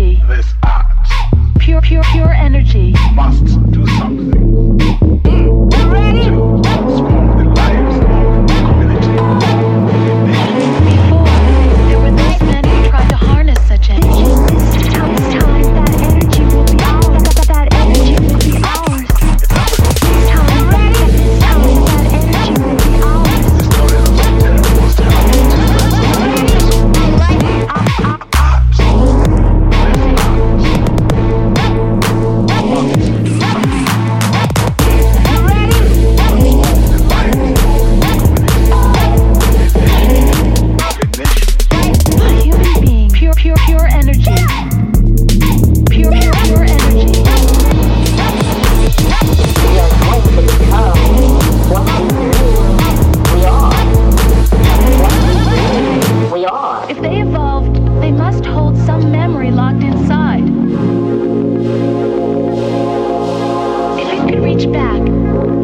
energy. This act. Pure, pure, pure energy. Must do something.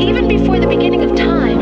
Even before the beginning of time,